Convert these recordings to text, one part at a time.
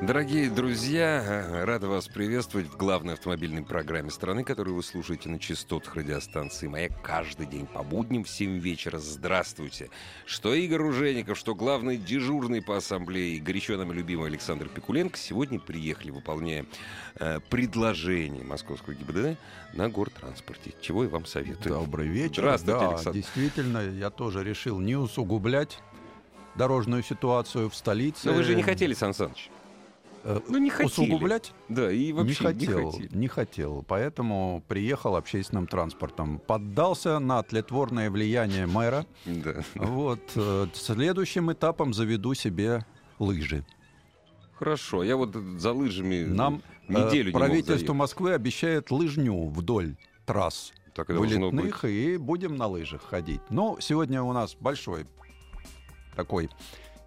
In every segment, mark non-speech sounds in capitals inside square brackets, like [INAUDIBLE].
Дорогие друзья, рада вас приветствовать в главной автомобильной программе страны, которую вы слушаете на частотах радиостанции «Маяк» каждый день по будням в 7 вечера. Здравствуйте! Что Игорь Ружеников, что главный дежурный по ассамблее, горячо нам любимый Александр Пикуленко сегодня приехали, выполняя э, предложение Московского ГИБДД на гортранспорте, чего я вам советую. Добрый вечер. Здравствуйте, да, Александр. Действительно, я тоже решил не усугублять дорожную ситуацию в столице. Но вы же не хотели, Сан Саныч. Э, Ну, не хотели. Усугублять? Да, и вообще не хотел, хотели. не хотел. Поэтому приехал общественным транспортом. Поддался на тлетворное влияние мэра. Да. Вот. э, Следующим этапом заведу себе лыжи. Хорошо, я вот за лыжами Нам э, неделю не мог правительство заехать. Москвы обещает лыжню вдоль трасс Так вылетных, и будем на лыжах ходить. Но сегодня у нас большой такой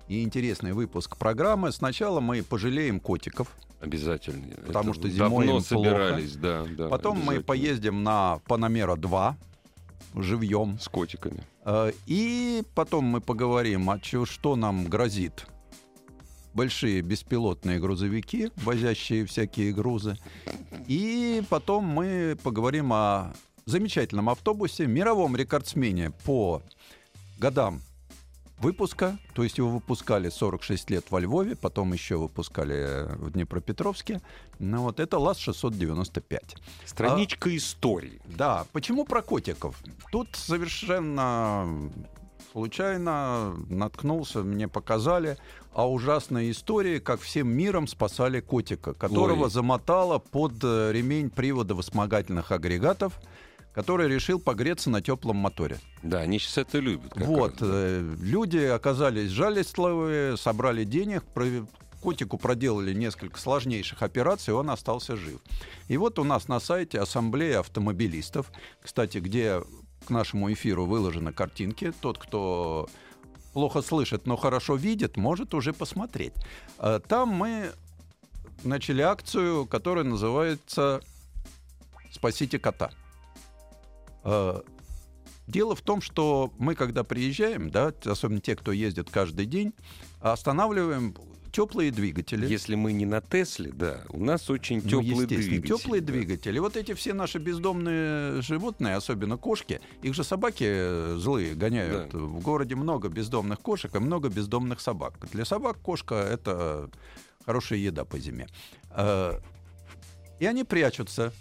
и интересный выпуск программы. Сначала мы пожалеем котиков, Обязательно. Потому Это что зимой давно им плохо. собирались, да, да. потом мы поездим на Панамера 2 живьем. с котиками. Э, И потом мы поговорим, а чё- что нам грозит. Большие беспилотные грузовики, возящие всякие грузы. И потом мы поговорим о замечательном автобусе, мировом рекордсмене по годам выпуска. То есть его выпускали 46 лет во Львове, потом еще выпускали в Днепропетровске. Ну вот это ЛАЗ-695. Страничка истории. Да, почему про котиков? Тут совершенно случайно наткнулся, мне показали о ужасной истории, как всем миром спасали котика, которого Ой. замотало под э, ремень привода вспомогательных агрегатов, который решил погреться на теплом моторе. Да, они сейчас это любят. вот, э, люди оказались жалостливые, собрали денег, про- котику проделали несколько сложнейших операций, он остался жив. И вот у нас на сайте Ассамблея автомобилистов, кстати, где к нашему эфиру выложены картинки, тот, кто плохо слышит, но хорошо видит, может уже посмотреть. Э, Там мы начали акцию, которая называется «Спасите кота». Э, Дело в том, что мы, когда приезжаем, да, особенно те, кто ездит каждый день, останавливаем теплые двигатели. Если мы не на Тесле, да, у нас очень Ну, теплые естественно, двигатели. теплые да. двигатели. Вот эти все наши бездомные животные, особенно кошки, их же собаки э, злые гоняют. Да. В городе много бездомных кошек и много бездомных собак. Для собак кошка это хорошая еда по зиме. Э, И они прячутся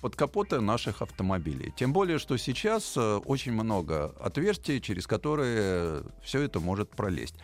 под капоты наших автомобилей. Тем более, что сейчас э, очень много отверстий, через которые все это может пролезть.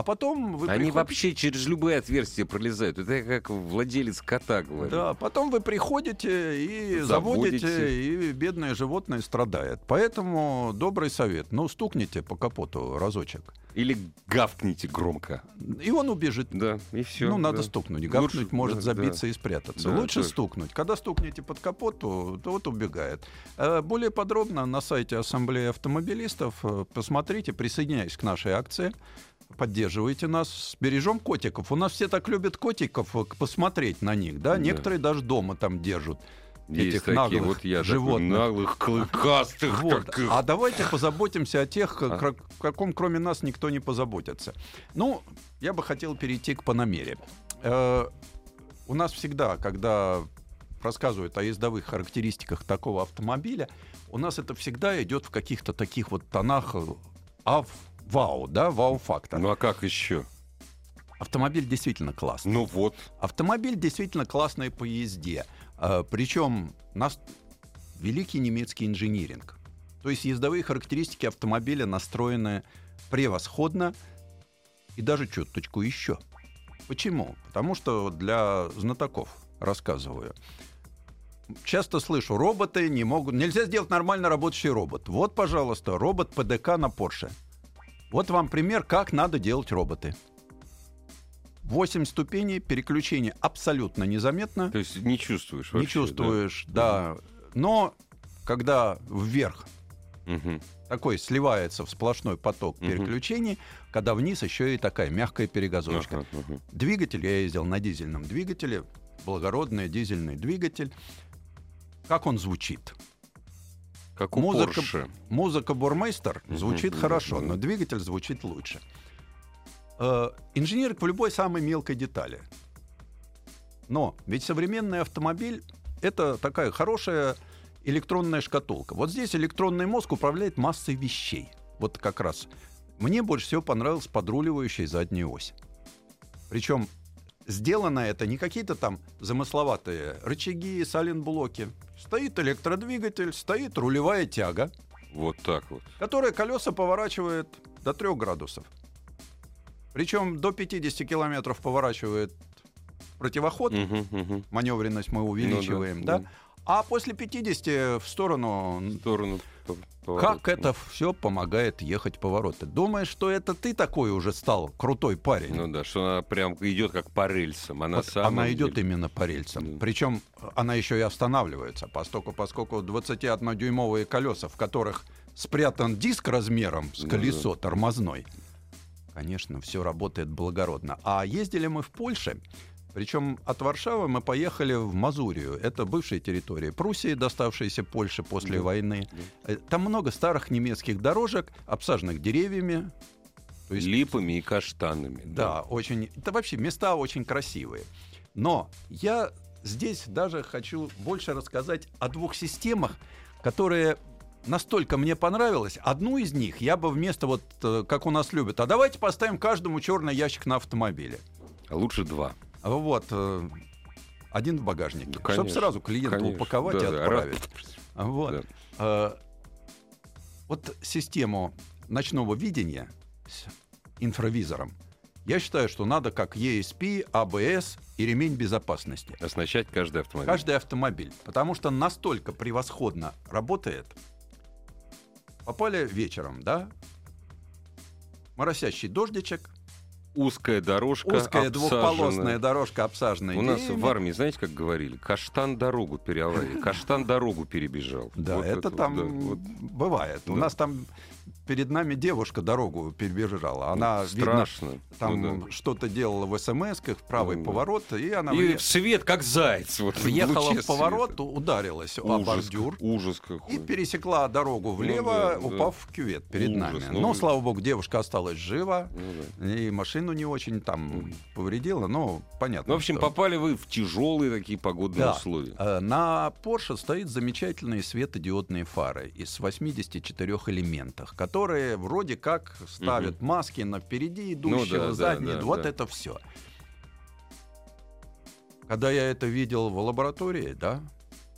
А потом вы Они приходите- вообще через любые отверстия пролезают. Это как владелец кота говорю. Да, потом вы приходите и Заводите. заводите, и бедное животное страдает. Поэтому добрый совет. Ну, стукните по капоту разочек. Или гавкните громко. И он убежит. Да, и все. ну, надо стукнуть. Гавкнуть может забиться и спрятаться. Да, Лучше тоже. стукнуть. Когда стукнете под капоту, то вот убегает. Э, Более подробно на сайте Ассамблеи автомобилистов э, посмотрите, присоединяйтесь к нашей акции. Поддерживайте нас, бережем котиков. У нас все так любят котиков, э, посмотреть на них, да? Да. Некоторые даже дома там держат. Есть этих такие, наглых вот я такой, животных. наглых, клыкастых. Вот. таких. А давайте позаботимся о тех, А. о каком кроме нас никто не позаботится. Ну, я бы хотел перейти к Панамере. Э, У нас всегда, когда рассказывают о ездовых характеристиках такого автомобиля, у нас это всегда идет в каких-то таких вот тонах э, ав, вау, да, вау-фактор. Ну а как еще? Автомобиль действительно классный. Ну вот. Автомобиль действительно классный по езде. А, Причем нас великий немецкий инжиниринг. То есть ездовые характеристики автомобиля настроены превосходно и даже чуточку еще. Почему? Потому что для знатоков рассказываю. Часто слышу, роботы не могут... Нельзя сделать нормально работающий робот. Вот, пожалуйста, робот ПДК на Porsche. Вот вам пример, как надо делать роботы. 8 ступеней, переключение абсолютно незаметно. То есть не чувствуешь не вообще, чувствуешь, да. Но когда вверх да? Мгм. такой сливается в сплошной поток Мгм. переключений, когда вниз еще и такая мягкая перегазовочка. Ага, ага. Двигатель, я ездил на дизельном двигателе, благородный дизельный двигатель. Как он звучит? Как у Музыка- Porsche. Музыка Бурмейстер звучит мгм, хорошо, но двигатель звучит лучше. Э, инженерик в любой самой мелкой детали. Но ведь современный автомобиль это такая хорошая электронная шкатулка. Вот здесь электронный мозг управляет массой вещей. Вот как раз. Мне больше всего понравилась подруливающая задняя ось. Причем сделано это не какие-то там замысловатые рычаги, саленблоки. Стоит электродвигатель, стоит рулевая тяга, Вот так вот. которая колеса поворачивает до 3 градусов. Причем до 50 километров поворачивает противоход, Мгм, мгм. маневренность мы увеличиваем, Ну да, да, А после 50 в сторону В сторону по- поворота. как это все помогает ехать повороты? Думаешь, что это ты такой уже стал крутой парень? Ну да, что она прям идет как по рельсам. Она, Вот она идет деле- именно по рельсам. Да. Причем она еще и останавливается, поскольку, поскольку 21-дюймовые колеса, в которых спрятан диск размером с Ну колесо тормозной, конечно, все работает благородно. А ездили мы в Польше, причем от Варшавы мы поехали в Мазурию. Это бывшая территория Пруссии, доставшаяся Польше после Да. войны. Да. Э, Там много старых немецких дорожек, обсаженных деревьями. То есть Липами и каштанами. да, очень. Это вообще места очень красивые. Но я здесь даже хочу больше рассказать о двух системах, которые настолько мне понравилось. Одну из них я бы вместо вот э, как у нас любят, а давайте поставим каждому черный ящик на автомобиле. А лучше два. А Вот э, один в багажнике, Да, чтобы конечно, сразу клиенту конечно. упаковать Да, и да, отправить. раз- А Вот. Да. Э, вот систему ночного видения с инфравизором я считаю, что надо как ESP, ABS и ремень безопасности. Оснащать каждый автомобиль. Каждый автомобиль. Потому что настолько превосходно работает. Попали вечером, да? Моросящий дождичек, Узкая дорожка, узкая обсаженная. двухполосная дорожка, обсаженная У нас в армии, знаете, как говорили? Каштан дорогу переаварил. Каштан дорогу перебежал. [LAUGHS] Да, Вот это, там да, вот. бывает. У нас там перед нами девушка дорогу перебежала. Она, видно, Страшно. там Ну да. что-то делала в смс-ках, в правый Ну да. поворот, и она И в свет, как заяц. Вот, [LAUGHS] въехала в поворот, света. ударилась о Ужас, бордюр Ужас какой. и пересекла дорогу влево, да, да. упав в кювет перед Ужас, нами. ну Но, слава богу, девушка осталась жива. Ну да. И машину не очень там Мгм. повредила, но понятно. Ну, в общем, что. попали вы в тяжелые такие погодные Да. условия. Э, На Porsche стоят замечательные светодиодные фары из 84 элементах, которые вроде как ставят маски на впереди идущего, Ну да, да, задние. да, вот да. это все. Когда я это видел в лаборатории, да,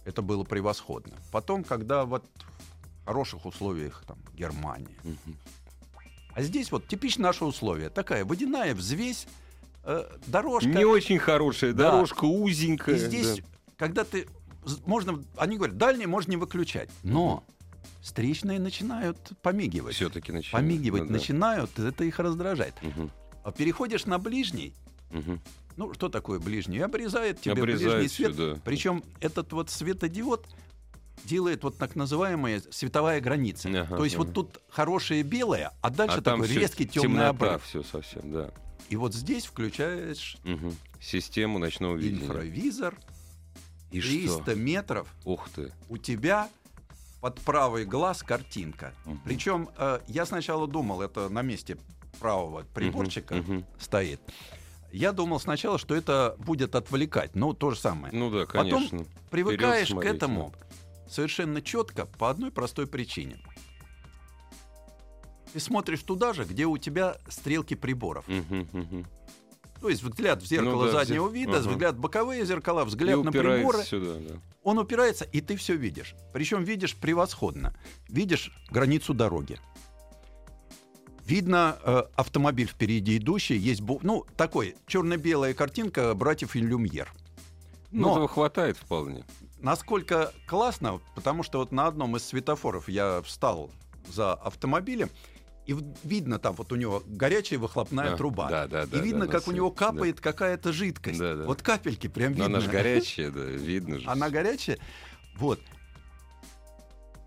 это было превосходно. Потом, когда вот в хороших условиях там Германии. Мгм. А здесь вот типично наше условие. Такая водяная взвесь, э, дорожка. Не очень хорошая Да. дорожка, узенькая. И здесь, да. когда ты... Можно, они говорят, дальние можно не выключать. Но встречные начинают помигивать. Все-таки начинает. Помигивать Ну да. начинают, это их раздражает. Мгм. А переходишь на ближний, Мгм. ну что такое ближний? Обрезает тебе ближний Обрезает свет. сюда. Причем этот вот светодиод делает вот так называемая световая граница. Ага, То есть ага. вот тут хорошее белое, а дальше А такой резкий темный обрыв. все совсем, да. И вот здесь включаешь Мгм. Систему ночного видения. инфравизор, И 300 что? метров, Ух ты. у тебя под правый глаз картинка. Мгм. Причем э, я сначала думал, это на месте правого приборчика мгм. стоит. Я думал сначала, что это будет отвлекать. Ну, то же самое. Ну да, Потом конечно. Привыкаешь к этому совершенно четко по одной простой причине. Ты смотришь туда же, где у тебя стрелки приборов. То есть взгляд в зеркало Ну да, заднего зер- вида, ага. взгляд в боковые зеркала, И взгляд на упирается приборы. сюда, да. Он упирается, и ты все видишь. Причем видишь превосходно. Видишь границу дороги. Видно э, автомобиль впереди идущий, есть, бу- ну, такой черно-белая картинка братьев Люмьер. Ну, Но- этого хватает вполне. Насколько классно, потому что вот на одном из светофоров я встал за автомобилем, И видно там вот у него горячая выхлопная Да, труба. да, да, и да, видно, да, как у него свет, да. капает какая-то жидкость. Да, да. Вот капельки прям Но видно. она же горячая, да, видно же. Она горячая. Вот.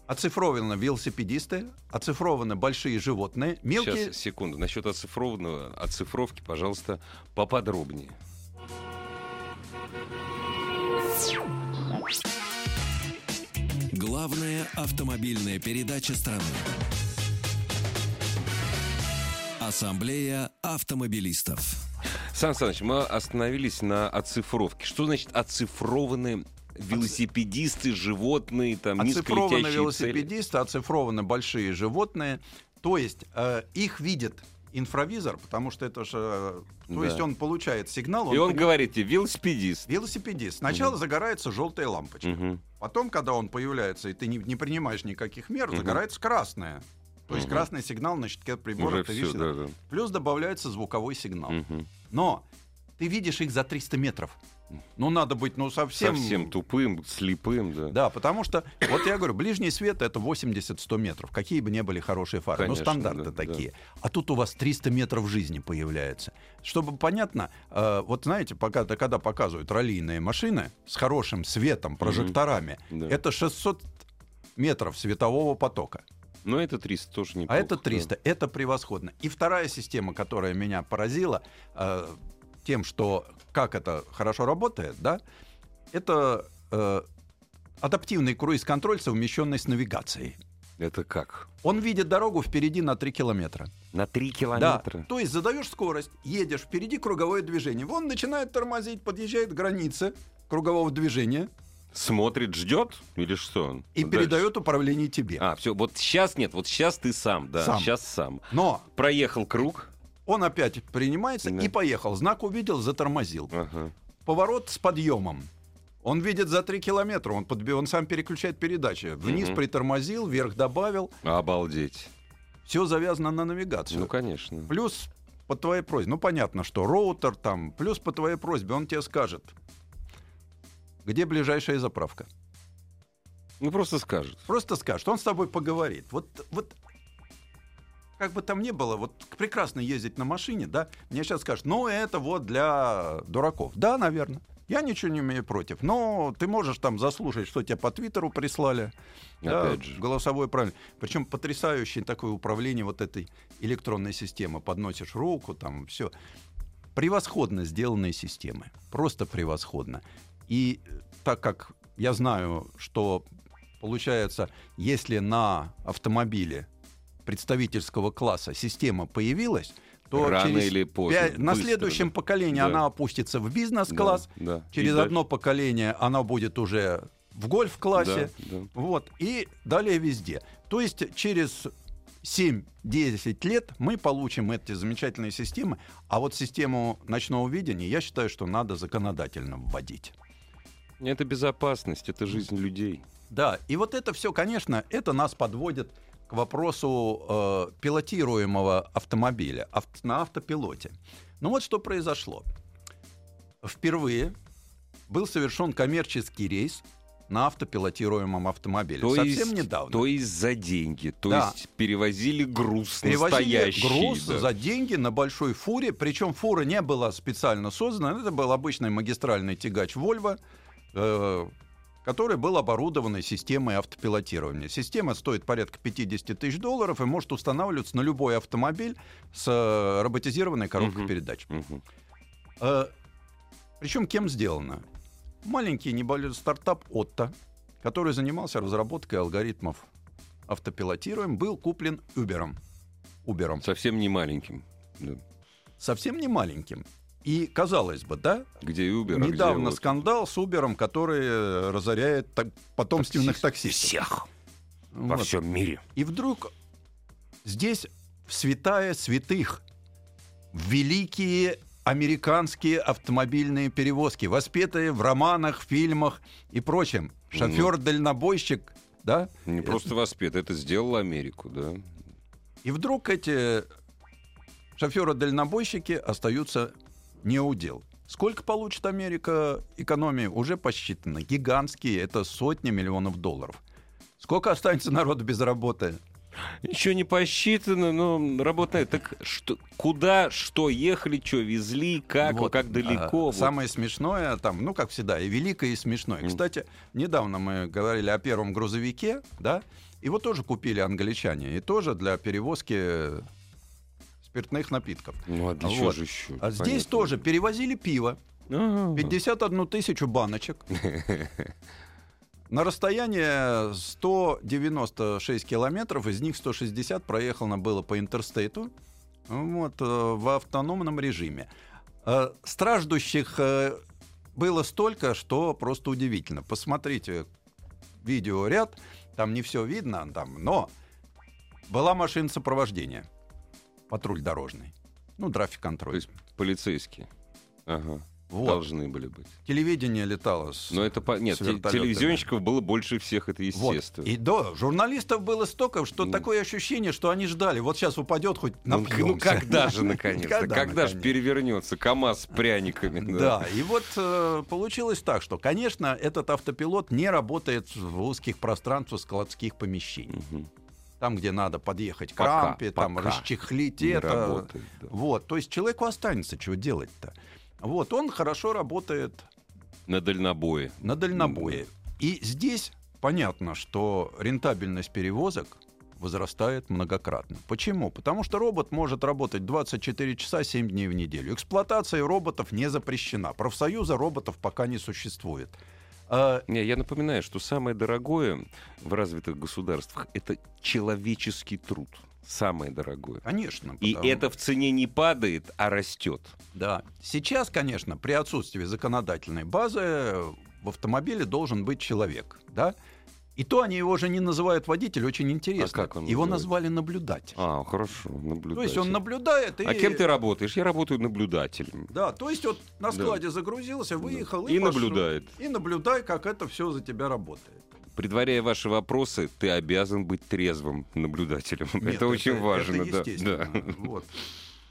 Оцифрованы велосипедисты, оцифрованы большие животные, мелкие. Сейчас, секунду. Насчет оцифрованного, оцифровки, пожалуйста, поподробнее. Главная автомобильная передача страны. Ассамблея автомобилистов. Сан Саныч, мы остановились на оцифровке. Что значит оцифрованы велосипедисты, животные, там, Оцифрованы низколетящие цели? велосипедисты, оцифрованы большие животные. То есть э, их видит инфравизор, потому что это же... э, То Да. есть он получает сигнал. И он пони- говорит тебе, велосипедист. Велосипедист. Сначала загорается желтая лампочка. Мгм. Потом, когда он появляется, и ты не, не принимаешь никаких мер, загорается красная. То есть Мгм. красный сигнал на щитке прибора. Уже ты все, видишь, да, да. Плюс добавляется звуковой сигнал. Мгм. Но ты видишь их за 300 метров. Ну, надо быть, ну, совсем... Совсем тупым, слепым, да. Да, потому что, вот я говорю, ближний свет это 80-100 метров, какие бы ни были хорошие фары, Конечно, ну стандарты да, такие. А тут у вас 300 метров жизни появляется. Чтобы понятно, э, вот знаете, пока, да, когда показывают раллийные машины с хорошим светом, прожекторами, Да. это 600 метров светового потока. Но это 300 тоже А неплохо. это 300. Это превосходно. И вторая система, которая меня поразила э, тем, что как это хорошо работает, да, это э, адаптивный круиз-контроль, совмещенный с навигацией. да. Это как? Он видит дорогу впереди на 3 километра. На 3 Да, километра? то есть задаешь скорость, едешь, впереди круговое движение. Вон начинает тормозить, подъезжает к границе кругового движения Смотрит, ждет или что он? и Дальше. передает управление тебе. А, все, вот сейчас нет, вот сейчас ты сам, да, Сам. сейчас сам. Но Проехал круг. Он опять принимается Да. и поехал. Знак увидел, затормозил. Ага. поворот с подъемом. Он видит за 3 километра, он, подби- он сам переключает передачи. Вниз Мгм. притормозил, вверх добавил. Обалдеть. Все завязано на навигацию. Ну, конечно. Плюс по твоей просьбе, ну понятно, что роутер там, плюс по твоей просьбе он тебе скажет, где ближайшая заправка. Ну, просто скажет. Просто скажет, он с тобой поговорит. Вот, вот как бы там ни было, вот прекрасно ездить на машине, да, мне сейчас скажут, ну это вот для дураков. Да, наверное. Я ничего не имею против. Но ты можешь там заслушать, что тебе по Твиттеру прислали. Да, же. голосовое правильно. Причем потрясающее такое управление вот этой электронной системы. Подносишь руку, там все. Превосходно сделанные системы. Просто превосходно. И э, так как я знаю, что получается, если на автомобиле представительского класса система появилась, то Рано через или поздно, пять- на быстро, следующем да. поколении Да. она опустится в бизнес-класс, Да, да. через И одно поколение она будет уже в гольф-классе, Да, да. вот, и далее везде. То есть через 7-10 лет мы получим эти замечательные системы, а вот систему ночного видения, я считаю, что надо законодательно вводить. Это безопасность, это жизнь людей. Да, и вот это все, конечно, это нас подводит к вопросу э, пилотируемого автомобиля авт- на автопилоте. Ну вот что произошло. Впервые был совершен коммерческий рейс на автопилотируемом автомобиле. То Совсем есть, недавно. То есть за деньги. То Да. есть перевозили груз Перевозили настоящий. груз да. за деньги на большой фуре, причем фура не была специально создана, это был обычный магистральный тягач Volvo, э, который был оборудован системой автопилотирования. Система стоит порядка 50 тысяч долларов и может устанавливаться на любой автомобиль с э, роботизированной коробкой Мгм. передач. Мгм. Причем кем сделано? Маленький небольшой стартап Отто, который занимался разработкой алгоритмов автопилотируем, был куплен Uber. Uber. Совсем не маленьким. Да. совсем не маленьким. И казалось бы, да, Где Uber, а где недавно вот скандал с Убером, который э, разоряет так- потомственных таксистов. Всех во Вот. всем мире. И вдруг здесь святая святых, великие американские автомобильные перевозки, воспетые в романах, фильмах и прочем. Шофер-дальнобойщик, да? Не просто воспет, это сделала Америку, да. И вдруг эти шоферы-дальнобойщики остаются не у дел. Сколько получит Америка экономии, уже посчитано. Гигантские, это сотни миллионов долларов. Сколько останется народу без работы? Еще не посчитано, но работает. Так что, куда, что ехали, что везли, как, Вот, как далеко? а, вот. Самое смешное там, ну, как всегда, и великое, и смешное. Мгм. Кстати, недавно мы говорили о первом грузовике, да, его тоже купили англичане, и тоже для перевозки спиртных напитков. Ну, а для Вот. чего же еще? А здесь тоже перевозили пиво, А, 51 тысячу баночек. [LAUGHS] На расстояние 196 километров, из них 160 проехано было по интерстейту вот, э, в автономном режиме. Э, Страждущих э, было столько, что просто удивительно. Посмотрите видеоряд, там не все видно, там, но была машина сопровождения, патруль дорожный, ну, То трафик-контроль. есть полицейские. Ага. Вот. Должны были быть. Телевидение летало с Но это по... нет, с телевизионщиков было больше всех, это Вот. естественно. И да, журналистов было столько, что Ну. такое ощущение, что они ждали. Вот сейчас упадет хоть Ну, напьемся. ну когда же [LAUGHS] наконец-то? Когда, Когда, же перевернется КАМАЗ с пряниками? Да, и вот э, получилось так, что, конечно, этот автопилот не работает в узких пространствах складских помещений. Мгм. Там, где надо подъехать к Пока, рампе, там пока расчехлить Не это. работает, да. Вот, то есть человеку останется чего делать-то. Вот, он хорошо работает На дальнобое. на дальнобое. И здесь понятно, что рентабельность перевозок возрастает многократно. Почему? Потому что робот может работать 24 часа 7 дней в неделю. Эксплуатация роботов не запрещена. Профсоюза роботов пока не существует. А, Не, я напоминаю, что самое дорогое в развитых государствах это человеческий труд. Самое дорогое. конечно. И потому- это в цене не падает, а растет. Да. Сейчас, конечно, при отсутствии законодательной базы в автомобиле должен быть человек. Да? И то они его уже не называют водитель, очень интересно. А как он его называют? назвали наблюдатель. А, хорошо, наблюдатель. То есть он наблюдает и... А кем ты работаешь? Я работаю наблюдателем. Да, то есть вот на Да. складе загрузился, выехал и, И пошел. наблюдает. И наблюдай, как это все за тебя работает. Предваряя ваши вопросы, ты обязан быть трезвым наблюдателем. Нет, это очень важно. это да, естественно. да. [LAUGHS] Вот.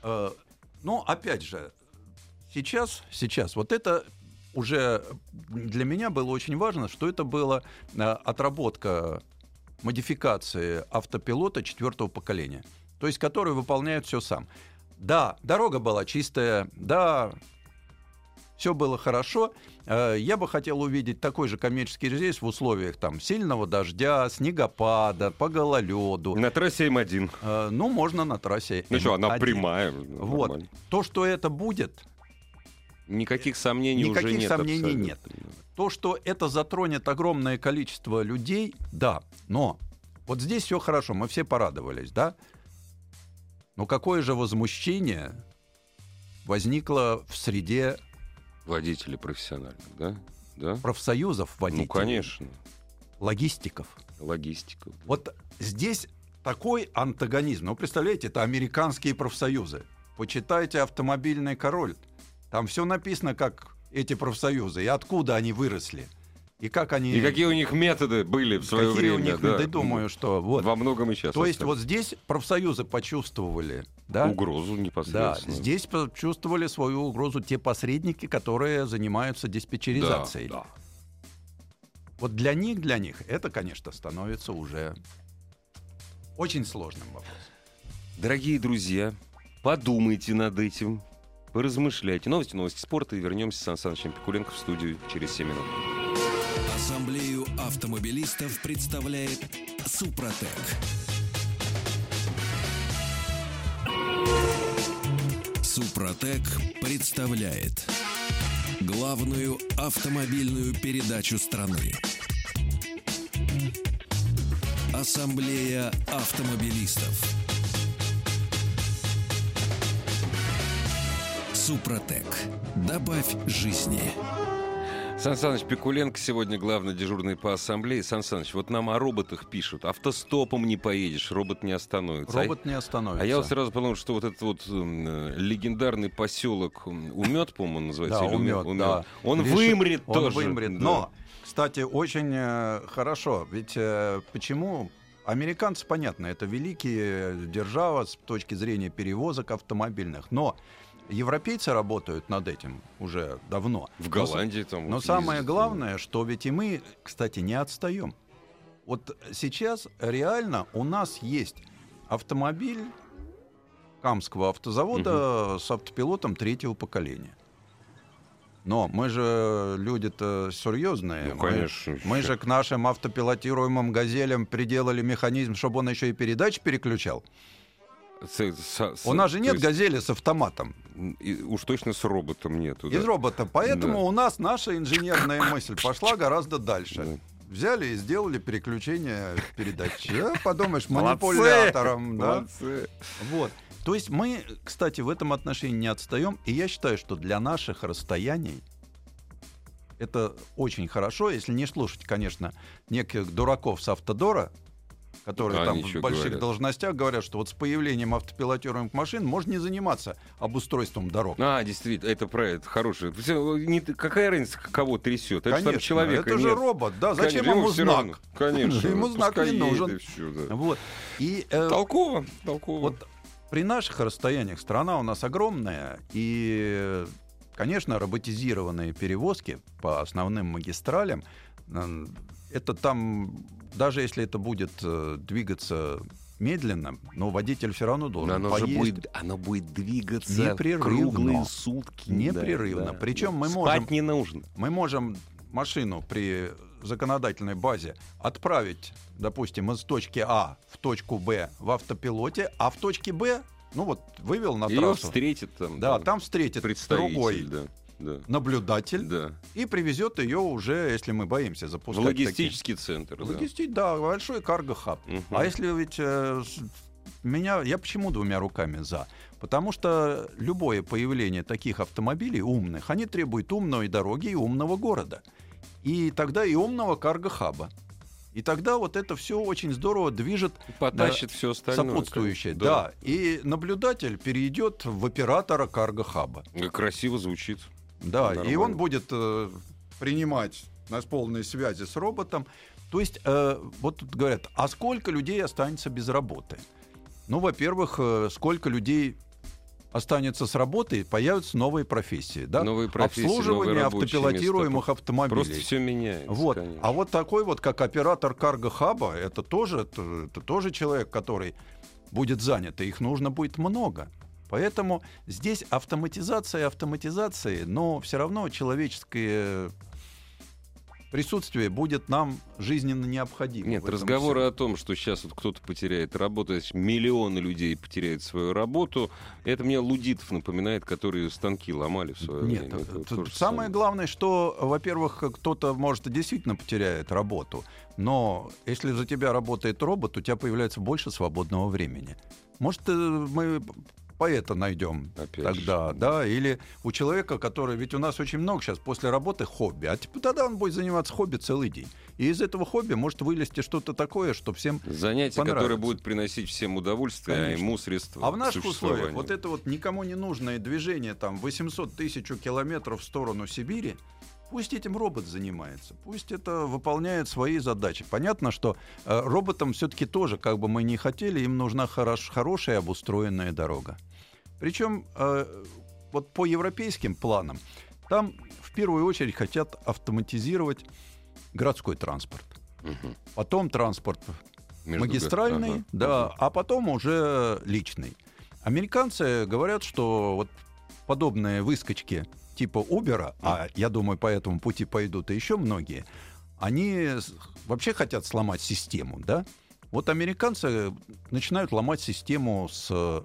Э, Но опять же, сейчас, сейчас, вот это уже для меня было очень важно, что это была э, отработка модификации автопилота четвертого поколения, то есть который выполняет все сам. Да, дорога была чистая, да, все было хорошо. Э, Я бы хотел увидеть такой же коммерческий рейс в условиях там сильного дождя, снегопада, по гололеду. На трассе М1. Э, Ну, можно на трассе. Ну что, она М1. прямая. Вот. нормально. То, что это будет, Никаких сомнений уже Никаких нет. сомнений нет. абсолютно. то, что это затронет огромное количество людей, да. Но вот здесь все хорошо, мы все порадовались, да? Но какое же возмущение возникло в среде Водители профессиональные, да? Да? профсоюзов водителей, Ну, конечно. логистиков. Логистика. Вот здесь такой антагонизм. Ну, представляете, это американские профсоюзы. Почитайте «Автомобильный король». Там все написано, как эти профсоюзы, и откуда они выросли, и как они... И какие у них методы были в свое какие время. у них да. методы, думаю, что... Вот. Во многом и сейчас. То есть остались. вот здесь профсоюзы почувствовали, да? Угрозу Да, непосредственно. здесь почувствовали свою угрозу те посредники, которые занимаются диспетчеризацией. Да, да. Вот для них, для них это, конечно, становится уже очень сложным вопросом. Дорогие друзья, подумайте над этим, поразмышляйте. Новости, новости спорта. И вернемся с Сан Санычем Пикуленко в студию через 7 минут. Ассамблею автомобилистов представляет Супротек. Супротек представляет главную автомобильную передачу страны. Ассамблея автомобилистов. Супротек. Добавь жизни. Сан Саныч Пикуленко сегодня главный дежурный по ассамблее. Сан Саныч, вот нам о роботах пишут. Автостопом не поедешь, робот не остановится. Робот не остановится. А я вот сразу подумал, что вот этот вот э, легендарный поселок Умет, по-моему, называется. Да, или Умет? умет, да. Он Лишь- вымрет он тоже. вымрет. да. Но, кстати, очень э, хорошо. Ведь э, почему? Американцы, понятно, это великие держава с точки зрения перевозок автомобильных. Но европейцы работают над этим уже давно. В Но Голландии там... Но вот самое главное, что ведь и мы, кстати, не отстаем. Вот сейчас реально у нас есть автомобиль Камского автозавода с автопилотом третьего поколения. Но мы же люди-то серьезные. Ну, конечно. Мы, мы же к нашим автопилотируемым газелям приделали механизм, чтобы он еще и передач переключал. С- с- с- У нас же нет есть, газели с автоматом. И уж точно с роботом нету. да. Из робота. Поэтому Да. у нас наша инженерная мысль пошла гораздо дальше. Да. Взяли и сделали переключение передач. А, Подумаешь, Молодцы! манипулятором. Да? Молодцы. Вот. То есть мы, кстати, в этом отношении не отстаем. И я считаю, что для наших расстояний это очень хорошо, если не слушать, конечно, неких дураков с автодора, которые А там в больших говорят? должностях говорят, что вот с появлением автопилотируемых машин можно не заниматься обустройством дорог. А, действительно, это про это хорошее. Не какая разница, кого трясет? Это же там человека это же нет. робот, да, зачем Конечно, ему знак? равно. Конечно. [LAUGHS] Ему знак не нужен. и всё, да. Вот. И э, Толково, толково. Вот при наших расстояниях страна у нас огромная, и, конечно, роботизированные перевозки по основным магистралям, э, это там, даже если это будет э, двигаться медленно, но водитель все равно Но должен оно же поесть будет, оно будет двигаться Непрерывно. круглые сутки. Непрерывно. Да, да, Причем да. мы Спать можем- не нужно. мы можем машину при законодательной базе отправить, допустим, из точки А в точку Б в автопилоте, а в точке Б, ну вот, вывел на Ее трассу. встретит там. Да, там встретит представитель, другой да. Да. наблюдатель да. и привезет ее уже, если мы боимся В запускать. логистический центр. такие. да. Логисти- да, большой карго-хаб. Мгм. А если ведь э, меня, я почему двумя руками за? Потому что любое появление таких автомобилей умных, они требуют умной дороги и умного города. И тогда и умного карго-хаба. И тогда вот это все очень здорово движет Потащит все остальное. сопутствующее. конечно. Да. И наблюдатель перейдет в оператора карго-хаба. Да. Красиво звучит. Да, и он будет э, принимать на полной связи с роботом. То есть, э, вот тут говорят, а сколько людей останется без работы? Ну, во-первых, э, сколько людей останется с работы, появятся новые профессии. Да? Новые профессии, Обслуживание новые автопилотируемых места. автомобилей. Просто все меняется. Вот. конечно. А вот такой вот, как оператор карго-хаба, это тоже, это, это тоже человек, который будет занят, и их нужно будет много. Поэтому здесь автоматизация автоматизации, но все равно человеческое присутствие будет нам жизненно необходимо. Нет, разговоры всём. о том, что сейчас вот кто-то потеряет работу, миллионы людей потеряют свою работу, это мне Лудитов напоминает, которые станки ломали в свое Нет, время. Это тут то же самое самое. главное, что, во-первых, кто-то, может, действительно потеряет работу, но если за тебя работает робот, у тебя появляется больше свободного времени. Может, э, мы поэта найдем Опять тогда, же. да, или у человека, который, ведь у нас очень много сейчас после работы хобби, а типа тогда он будет заниматься хобби целый день. И из этого хобби может вылезти что-то такое, что всем Занятие, которое будет приносить всем удовольствие, а Конечно. ему средства А в наших условиях вот это вот никому не нужное движение там 800 тысяч километров в сторону Сибири, пусть этим робот занимается, пусть это выполняет свои задачи. Понятно, что э, роботам все-таки тоже, как бы мы ни хотели, им нужна хорош- хорошая обустроенная дорога. Причем э, вот по европейским планам там в первую очередь хотят автоматизировать городской транспорт. Мгм. Потом транспорт Между магистральный, га- ага, да, ага. а потом уже личный. Американцы говорят, что вот подобные выскочки типа Uber, а я думаю, по этому пути пойдут и еще многие, они вообще хотят сломать систему, да? Вот американцы начинают ломать систему с э,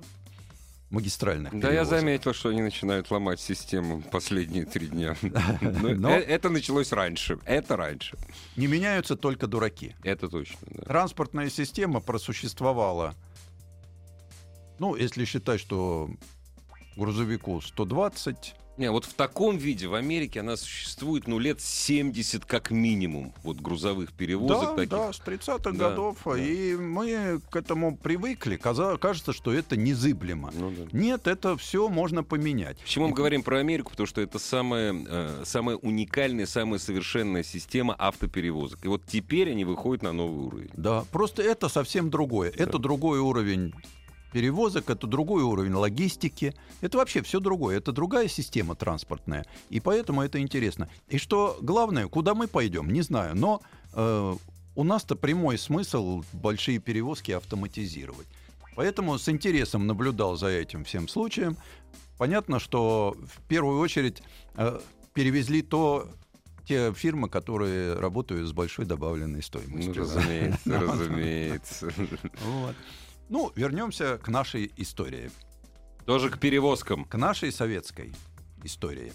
магистральных Да, я перевозок. заметил, что они начинают ломать систему последние три дня. [LAUGHS] Но Но- э- Это началось раньше. Это раньше. Не меняются только дураки. Это точно, да. Транспортная система просуществовала, ну, если считать, что грузовику 120, Не, вот в таком виде в Америке она существует, ну, лет 70 как минимум, вот грузовых перевозок да, таких. да, с 30-х Да, годов, да. и мы к этому привыкли, каза- кажется, что это незыблемо. Ну да. Нет, это все можно поменять. Почему мы говорим про Америку? Потому что это самая, э, самая уникальная, самая совершенная система автоперевозок. И вот теперь они выходят на новый уровень. Да, просто это совсем другое. Это другой уровень перевозок, это другой уровень логистики. Это вообще все другое. Это другая система транспортная. И поэтому это интересно. И что главное, куда мы пойдем, не знаю. Но э, у нас-то прямой смысл большие перевозки автоматизировать. Поэтому с интересом наблюдал за этим всем случаем. Понятно, что в первую очередь э, перевезли то, те фирмы, которые работают с большой добавленной стоимостью. Ну, разумеется, [LAUGHS] разумеется. Вот. Ну, вернемся к нашей истории. Тоже к перевозкам. К нашей советской истории.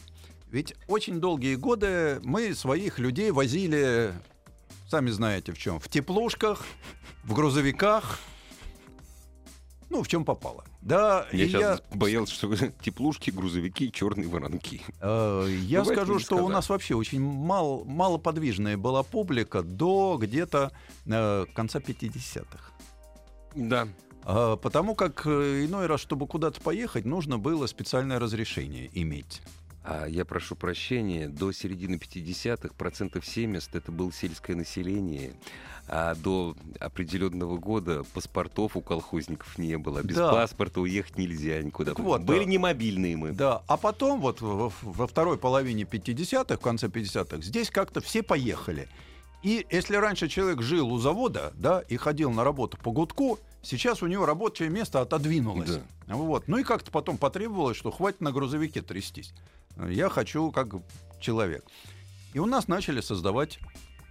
Ведь очень долгие годы мы своих людей возили, сами знаете в чем, в теплушках, в грузовиках, ну, в чем попало. Да, я сейчас я... боялся, что [LAUGHS] теплушки, грузовики, черные воронки. Э, я Бывает, скажу, что сказать. у нас вообще очень мало, малоподвижная была публика до где-то э, конца 50-х. Да. Э, потому как э, иной раз, чтобы куда-то поехать, нужно было специальное разрешение иметь. А я прошу прощения, до середины 50-х процентов 70 это было сельское население, а до определенного года паспортов у колхозников не было. Без да. паспорта уехать нельзя никуда. Так вот, Были да. не мобильные мы. Да, а потом вот во, во второй половине 50-х, в конце 50-х, здесь как-то все поехали. И если раньше человек жил у завода, да, и ходил на работу по гудку, сейчас у него рабочее место отодвинулось. Да. Вот. Ну и как-то потом потребовалось, что хватит на грузовике трястись. Я хочу как человек. И у нас начали создавать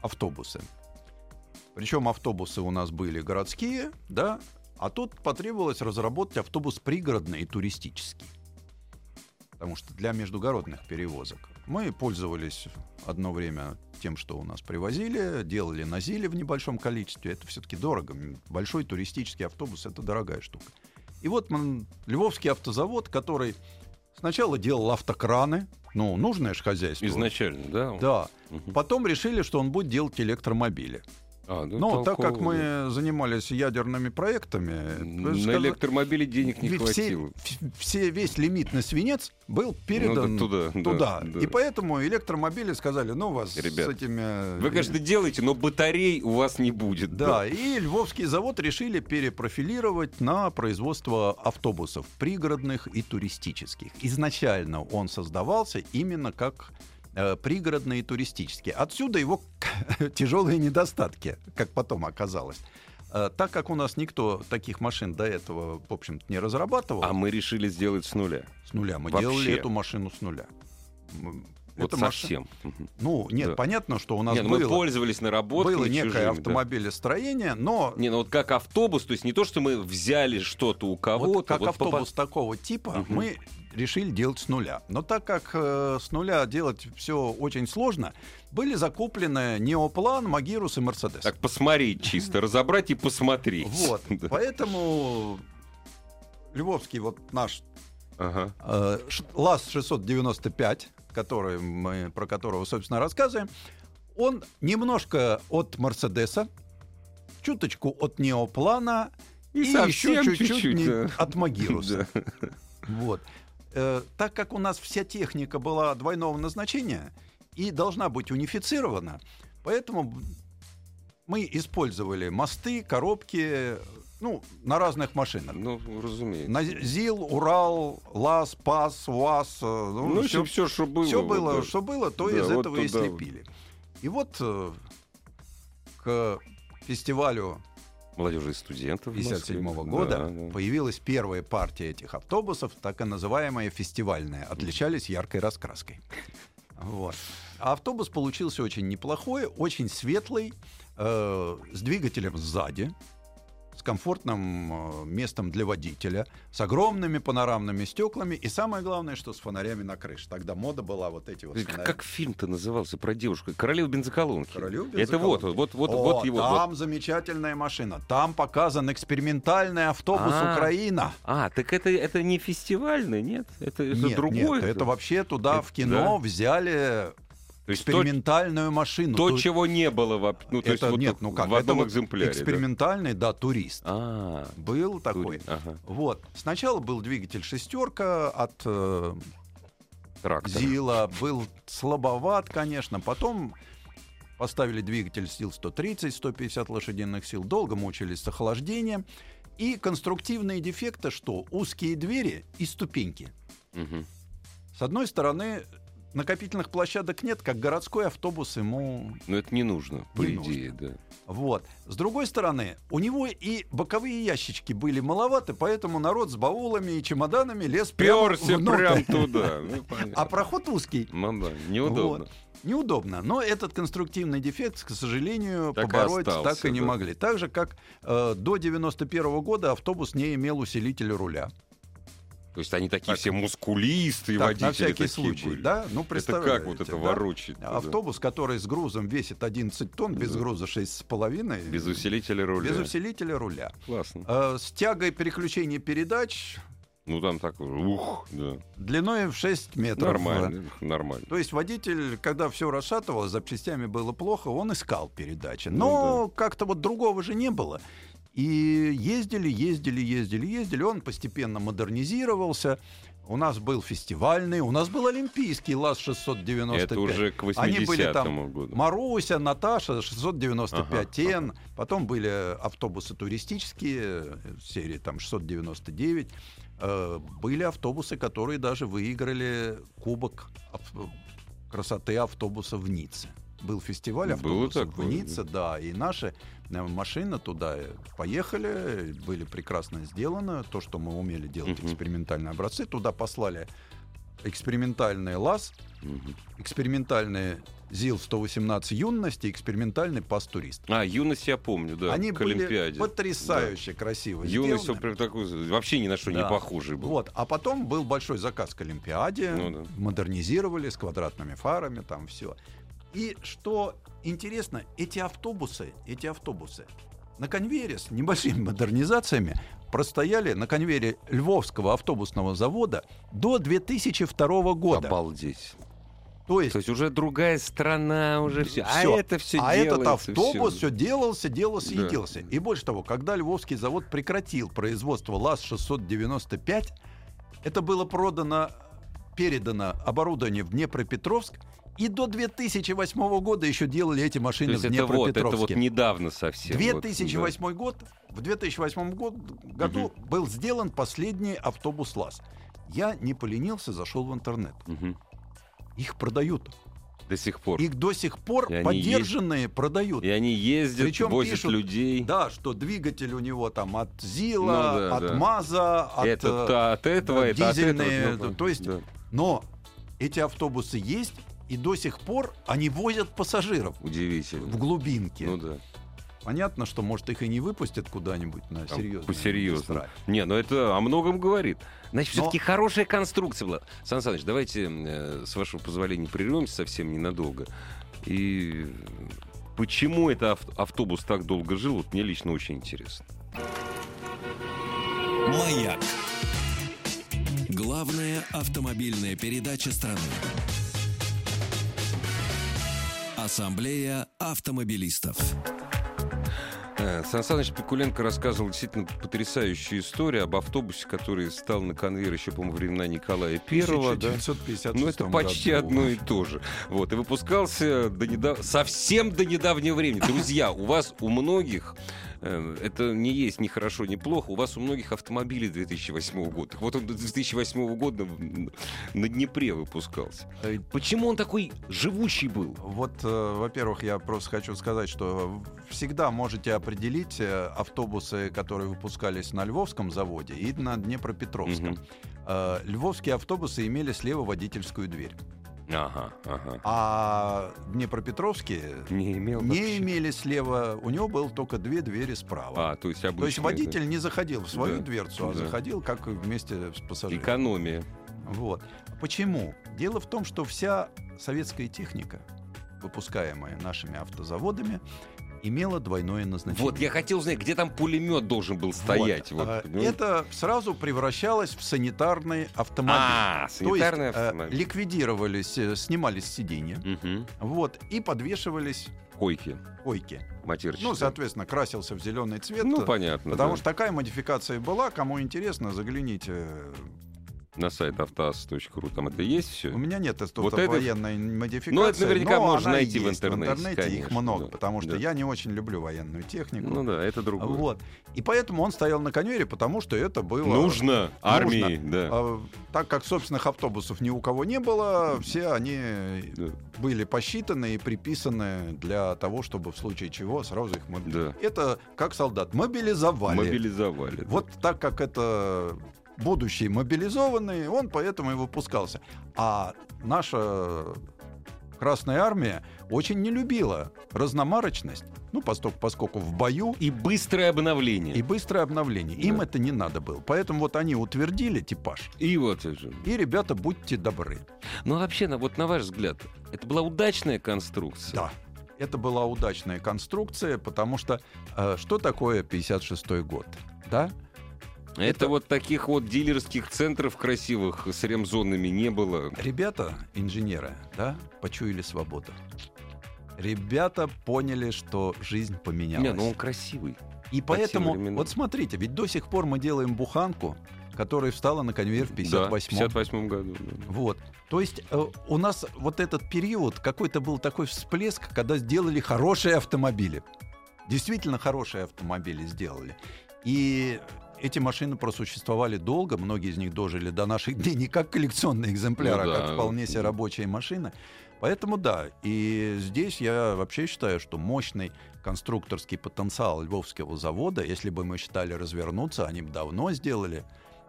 автобусы. Причем автобусы у нас были городские, да, а тут потребовалось разработать автобус пригородный и туристический. Потому что для междугородных перевозок мы пользовались одно время тем, что у нас привозили, делали на ЗИЛе в небольшом количестве. Это все-таки дорого. Большой туристический автобус — это дорогая штука. И вот Львовский автозавод, который Сначала делал автокраны, ну, нужное же хозяйство. Изначально, да? Да. Угу. Потом решили, что он будет делать электромобили. А, ну, Но так как мы да. занимались ядерными проектами... На сказ... электромобили денег не хватило. Все, все, весь лимит на свинец был передан ну, туда. туда. Да, И поэтому электромобили сказали, ну, у вас Ребят, с этими... Вы, конечно, делаете, но батарей у вас не будет. Да, да, и Львовский завод решили перепрофилировать на производство автобусов пригородных и туристических. Изначально он создавался именно как Э, пригородные и туристические. Отсюда его [LAUGHS] тяжелые недостатки, как потом оказалось. Э, так как у нас никто таких машин до этого, в общем-то, не разрабатывал. А мы решили сделать с нуля. С нуля. Мы Вообще. делали эту машину с нуля. Вот это совсем. Машина... Ну, нет, да. понятно, что у нас нет, было... Мы пользовались наработками Было некое чужими, автомобилестроение, да. но... Не, ну вот как автобус, то есть не то, что мы взяли что-то у кого-то... Вот как вот автобус по... такого типа угу. мы решили делать с нуля. Но так как э, с нуля делать все очень сложно, были закуплены Неоплан, Магирус и Мерседес. Так посмотреть чисто, разобрать и посмотреть. Вот, [LAUGHS] поэтому Львовский вот наш ага. э, ЛАЗ-695, который мы, про которого, собственно, рассказываем, он немножко от Мерседеса, чуточку от Неоплана и, и еще чуть-чуть да. от Магируса. [LAUGHS] Да. Вот э, так как у нас вся техника была двойного назначения и должна быть унифицирована, поэтому мы использовали мосты, коробки, ну, на разных машинах. Ну, разумеется. На ЗИЛ, Урал, ЛАЗ, ПАС, УАЗ. Э, ну, ну все, все, что было. Все было, вот, что было, то да, из вот этого и слепили. И вот э, к фестивалю молодежи и студентов 1957 года да, да. появилась первая партия этих автобусов, так и называемая фестивальная. Отличались яркой раскраской. Вот. А автобус получился очень неплохой, очень светлый, э, с двигателем сзади с комфортным э, местом для водителя, с огромными панорамными стеклами и самое главное, что с фонарями на крыше. Тогда мода была вот эти вот. Фонари. Как фильм-то назывался про девушку? Королева бензоколонки. Королева бензоколонки. Это вот, вот, вот, О, вот его. Там вот. замечательная машина. Там показан экспериментальный автобус а, Украина. А, так это, это не фестивальный, нет? Это, это нет, другой? Нет, это вообще туда это, в кино да? взяли то есть экспериментальную то, машину. То, то, чего не было в, ну, то это, есть, нет, вот, ну как, в одном это экземпляре. Экспериментальный, да, да турист. А, был такой. Тури, ага. Вот. Сначала был двигатель шестерка от э, Зила, был слабоват, конечно. Потом поставили двигатель сил 130-150 лошадиных сил. Долго мучились с охлаждением. И конструктивные дефекты, что узкие двери и ступеньки. Угу. С одной стороны, накопительных площадок нет, как городской автобус ему Но это не нужно, по Не идее, да. Вот. С другой стороны, у него и боковые ящички были маловаты, поэтому народ с баулами и чемоданами лез прямо Перся внутрь. прям туда. Ну. [LAUGHS] А проход узкий. Ну да, неудобно. Вот. Неудобно. Но этот конструктивный дефект, к сожалению, Так и побороть остался, так и не да. могли. Так же, как э, до 91 года автобус не имел усилителя руля. То есть они такие Так. все мускулистые Так, водители на всякий такие случай, были. да? Ну, Это представляете, как вот это да? ворочать? туда? Автобус, который с грузом весит 11 тонн, без Да. груза 6,5. Без усилителя руля. Без усилителя руля. Классно. Э, с тягой переключения передач Ну там так, ух, да. длиной в 6 метров. Нормально, нормально. То есть водитель, когда все расшатывалось, запчастями было плохо, он искал передачи. Ну Но как-то вот другого же не было. И ездили, ездили, ездили, ездили. Он постепенно модернизировался. У нас был фестивальный, у нас был олимпийский ЛАЗ-695. Это уже к Они были там 80-му году. Маруся, Наташа, 695 Ага, Н. Потом были автобусы туристические, серии там 699. Э, Были автобусы, которые даже выиграли кубок красоты автобуса в Ницце. Был фестиваль автобусов в Ницце, да, и наши э, машины туда э, поехали, были прекрасно сделаны, то, что мы умели делать, Мгм. экспериментальные образцы, туда послали экспериментальный ЛАЗ, Мгм. экспериментальный ЗИЛ-118 юности, экспериментальный пас-турист. А, юность я помню, да, Они к были Олимпиаде. потрясающе красиво Юность, сделаны. он прям такой, вообще ни на что не Да. похожий был. Вот. А потом был большой заказ к Олимпиаде, Ну да. модернизировали с квадратными фарами, там все. И что интересно, эти автобусы, эти автобусы на конвейере с небольшими модернизациями простояли на конвейере Львовского автобусного завода до 2002 года. Обалдеть. То есть То есть уже другая страна, уже все. А Всё. это все а этот автобус всё. все делался, делался Да. и делался. И больше того, когда Львовский завод прекратил производство ЛАЗ-695, это было продано, передано оборудование в Днепропетровск, и до 2008 года еще делали эти машины есть в это вот, Днепропетровске. это вот недавно совсем. вот, 2008 год, в 2008 год, году был сделан последний автобус ЛАЗ. Я не поленился, зашел в интернет. да. Мгм. Их продают. До сих пор. Их до сих пор И поддержанные продают. И они ездят, Причем возят пишут, людей. Да, что двигатель у него там от ЗИЛа, Ну да, от да. МАЗа, от... это э, от этого, да, это от дизельные, этого. ну, то есть- да. Но эти автобусы есть, и до сих пор они возят пассажиров Удивительно. в глубинке. Ну да. Понятно, что, может, их и не выпустят куда-нибудь на Там серьезную По-серьезному. магистраль. Не, ну это о многом говорит. Значит, Но- все-таки хорошая конструкция была. Сан Саныч, давайте, э, с вашего позволения, прервемся совсем ненадолго. И почему это ав- автобус так долго жил, вот мне лично очень интересно. Маяк. Главная автомобильная передача страны. Ассамблея автомобилистов. Э, Сан Саныч Пикуленко рассказывал действительно потрясающую историю об автобусе, который стал на конвейер еще, по-моему, времена Николая Первого. да? 1956 Ну, это почти году. одно и то же. Вот, и выпускался до недав... совсем до недавнего времени. Друзья, у вас у многих это не есть ни хорошо, ни плохо. У вас у многих автомобили 2008 года. Вот он до 2008 года на Днепре выпускался. Э, Почему он такой живучий был? Вот, э, во-первых, я просто хочу сказать, что всегда можете определить э, автобусы, которые выпускались на Львовском заводе и на Днепропетровском. Э, Львовские автобусы имели слева водительскую дверь, Ага, ага. а Днепропетровские Не имел не вообще. имели слева, у него было только две двери справа. А, то есть То есть водитель не заходил в свою Да, дверцу, а да. заходил как вместе с да. пассажиром. Экономия. Вот. Почему? Дело в том, что вся советская техника, выпускаемая нашими автозаводами, имела двойное назначение. Вот, я хотел узнать, где там пулемет должен был стоять. Вот. Вот, А, понимаете? Это сразу превращалось в санитарный автомобиль. А, санитарный То есть, э, автомобиль. ликвидировались, э, снимались сиденья, Мгм. вот, и подвешивались Койки. койки. Матерчатые. Ну, соответственно, красился в зеленый цвет. Ну, понятно. Потому да. что такая модификация была. Кому интересно, загляните на сайт автоаз.ру. Там это есть все? У меня нет тут Вот это- военной модификации. Ну, это наверняка но можно найти в интернете, интернете их конечно, много, да. потому что Да. я не очень люблю военную технику. Ну да, это другое. Вот. И поэтому он стоял на конвейере, потому что это было... Нужно армии, да. А, Так как собственных автобусов ни у кого не было, все они Да. были посчитаны и приписаны для того, чтобы в случае чего сразу их мобилизовать. Да. Это как солдат мобилизовали. Мобилизовали. да. Вот так как это будущий мобилизованный, он поэтому и выпускался. А наша Красная Армия очень не любила разномарочность, ну, поскольку, поскольку в бою И быстрое обновление. и быстрое обновление. Им Да. это не надо было. Поэтому вот они утвердили типаж. И вот это же. И, ребята, будьте добры. Ну, вообще, на- вот на ваш взгляд, это была удачная конструкция? Да. Это была удачная конструкция, потому что э, что такое 56 год? Да? Это, Это- вот таких вот дилерских центров красивых с ремзонами не было. Ребята, инженеры, да, почуяли свободу. Ребята поняли, что жизнь поменялась. Не, ну он красивый. И поэтому, временам. вот смотрите, ведь до сих пор мы делаем буханку, которая встала на конвейер в 58 Да, в 58 году. да. Вот. То есть э, у нас вот этот период, какой-то был такой всплеск, когда сделали хорошие автомобили. Действительно хорошие автомобили сделали. И эти машины просуществовали долго, многие из них дожили до наших дней не как коллекционные экземпляры, Ну а да. как вполне себе рабочие машины. Поэтому да, и здесь я вообще считаю, что мощный конструкторский потенциал Львовского завода, если бы мы считали развернуться, они бы давно сделали.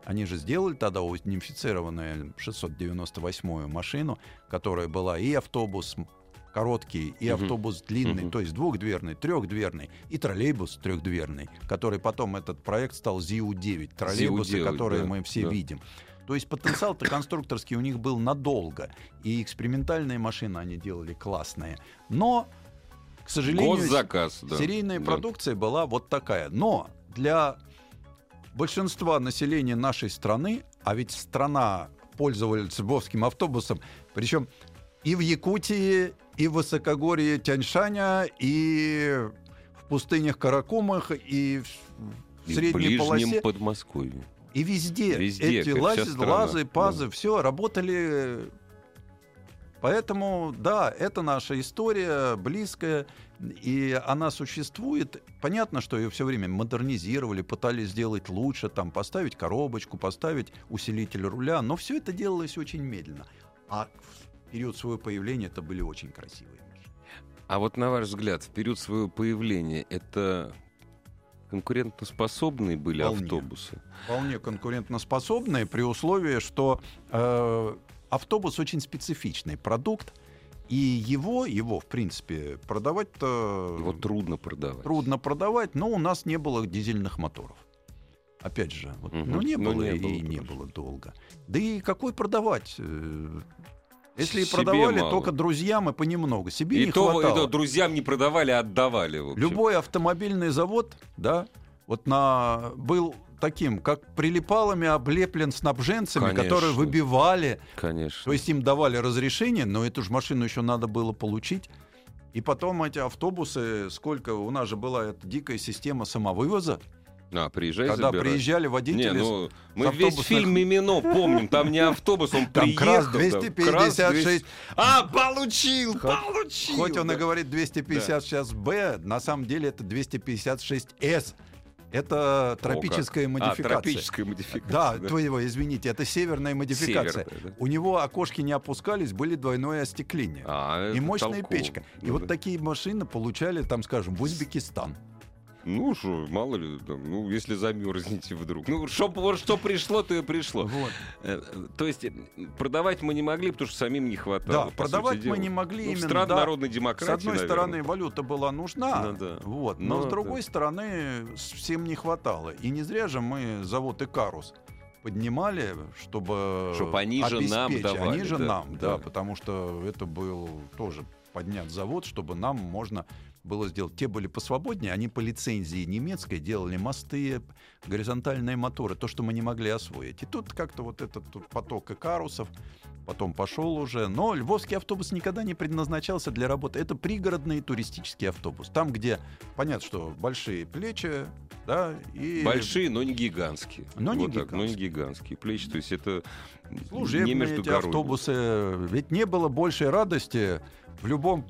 Они же сделали тогда унифицированную 698-ю машину, которая была и автобус короткий, и автобус длинный, то есть двухдверный, трехдверный, и троллейбус трехдверный, который потом этот проект стал ЗИУ-9, троллейбусы, ЗИУ-9, которые да, мы все да. видим. То есть потенциал-то конструкторский у них был надолго. И экспериментальные машины они делали классные. Но, к сожалению, Госзаказ, да. серийная Да. продукция была вот такая. Но для большинства населения нашей страны, а ведь страна пользовалась львовским автобусом, причем и в Якутии, и в высокогорье Тяньшаня, и в пустынях Каракумах, и в, в И в средней ближнем полосе. Подмосковье. И везде, Везде, эти лазы, лазы, да. пазы, все работали. Поэтому, да, это наша история близкая, и она существует. Понятно, что ее все время модернизировали, пытались сделать лучше, там, поставить коробочку, поставить усилитель руля, но все это делалось очень медленно. А в период своего появления это были очень красивые машины. А вот на ваш взгляд, в период своего появления это конкурентоспособные были Вполне. автобусы? вполне конкурентоспособные при условии, что э, автобус очень специфичный продукт, и его, его в принципе, продавать-то Его трудно продавать. трудно продавать, но у нас не было дизельных моторов. Опять же, вот, Мгм. ну не Ну, было не и было не тоже. было долго. Да и какой продавать? Если и продавали, мало. только друзьям и понемногу. Себе И не то, и хватало. то друзьям не продавали, а отдавали. Любой автомобильный завод, да, вот на был таким, как прилипалами облеплен снабженцами, Конечно. которые выбивали, Конечно. то есть им давали разрешение, но эту же машину еще надо было получить. И потом эти автобусы, сколько у нас же была эта дикая система самовывоза, А, приезжай, когда забирай. приезжали водители. Не, ну, мы с весь автобусных- фильм «Мимино» помним. Там не автобус, он Там приехал. КРАС там, 256. А, получил, Хоть- получил. Хоть он да. и говорит 256Б, на самом деле это 256С. Это тропическая А, модификация. тропическая модификация. Да, твоего, извините, это северная модификация. Северная, да. У него окошки не опускались, были двойное остекление. А, и мощная толково. печка. И Ну вот да. такие машины получали, там, скажем, в Узбекистан. Ну, что, мало ли, там, ну, если замерзнете вдруг. Ну, что, вот что пришло, то и пришло. Вот. Э, То есть э, продавать мы не могли, потому что самим не хватало. Да, по сути продавать мы дела. не могли Ну, именно, стран да. народной С демократии, одной наверное. стороны, валюта была нужна, Ну да. вот, но Ну с да. другой стороны, с- всем не хватало. И не зря же мы завод «Икарус» поднимали, чтобы Чтоб они же нам обеспечить. давали, Они же да, нам, да, да. потому что это был тоже поднят завод, чтобы нам можно было сделать. Те были посвободнее, они по лицензии немецкой делали мосты, горизонтальные моторы, то, что мы не могли освоить. И тут как-то вот этот тут поток икарусов, потом пошел уже. Но львовский автобус никогда не предназначался для работы. Это пригородный туристический автобус. Там, где, понятно, что большие плечи, да, и... Большие, но не гигантские. Но не вот так, но не гигантские. гигантские плечи. То есть это Служебные не между эти автобусы. Ведь не было большей радости в любом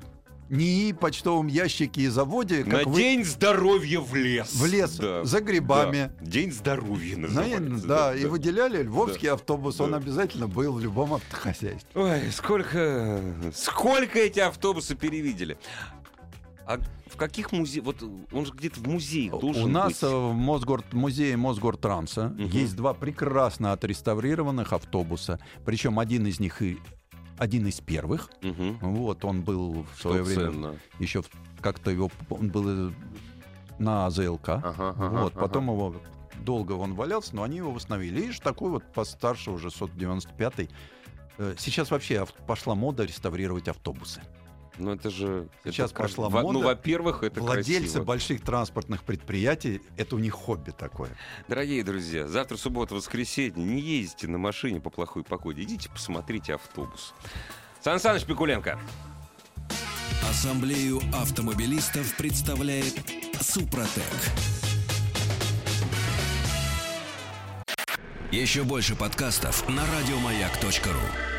НИИ, почтовом ящике и заводе, На как вы день здоровья в лес. в лес Да. за грибами. Да. День здоровья называется. да, и выделяли львовский автобус, он Да. обязательно был в любом автохозяйстве. Ой, сколько, сколько эти автобусы перевидели. А в каких музеях? Вот он же где-то в музеях должен У нас быть. в Мосгорд, музее Мосгортранса Мгм. есть два прекрасно отреставрированных автобуса. Причем один из них и один из первых. Мгм. Вот он был в свое время ценно. еще как-то его он был э, на АЗЛК. Ага, ага, вот, ага. потом его долго он валялся, но они его восстановили. Видишь, такой вот постарше уже 195-й. Э, Сейчас вообще пошла мода реставрировать автобусы. Ну это же... Сейчас это кра- пошла во- Ну, мода. во-первых, это Владельцы красиво. больших транспортных предприятий, это у них хобби такое. Дорогие друзья, завтра суббота, воскресенье. Не ездите на машине по плохой погоде. Идите посмотрите автобус. Сан Саныч Пикуленко. Ассамблею автомобилистов представляет Супротек. Еще больше подкастов на радиомаяк.ру.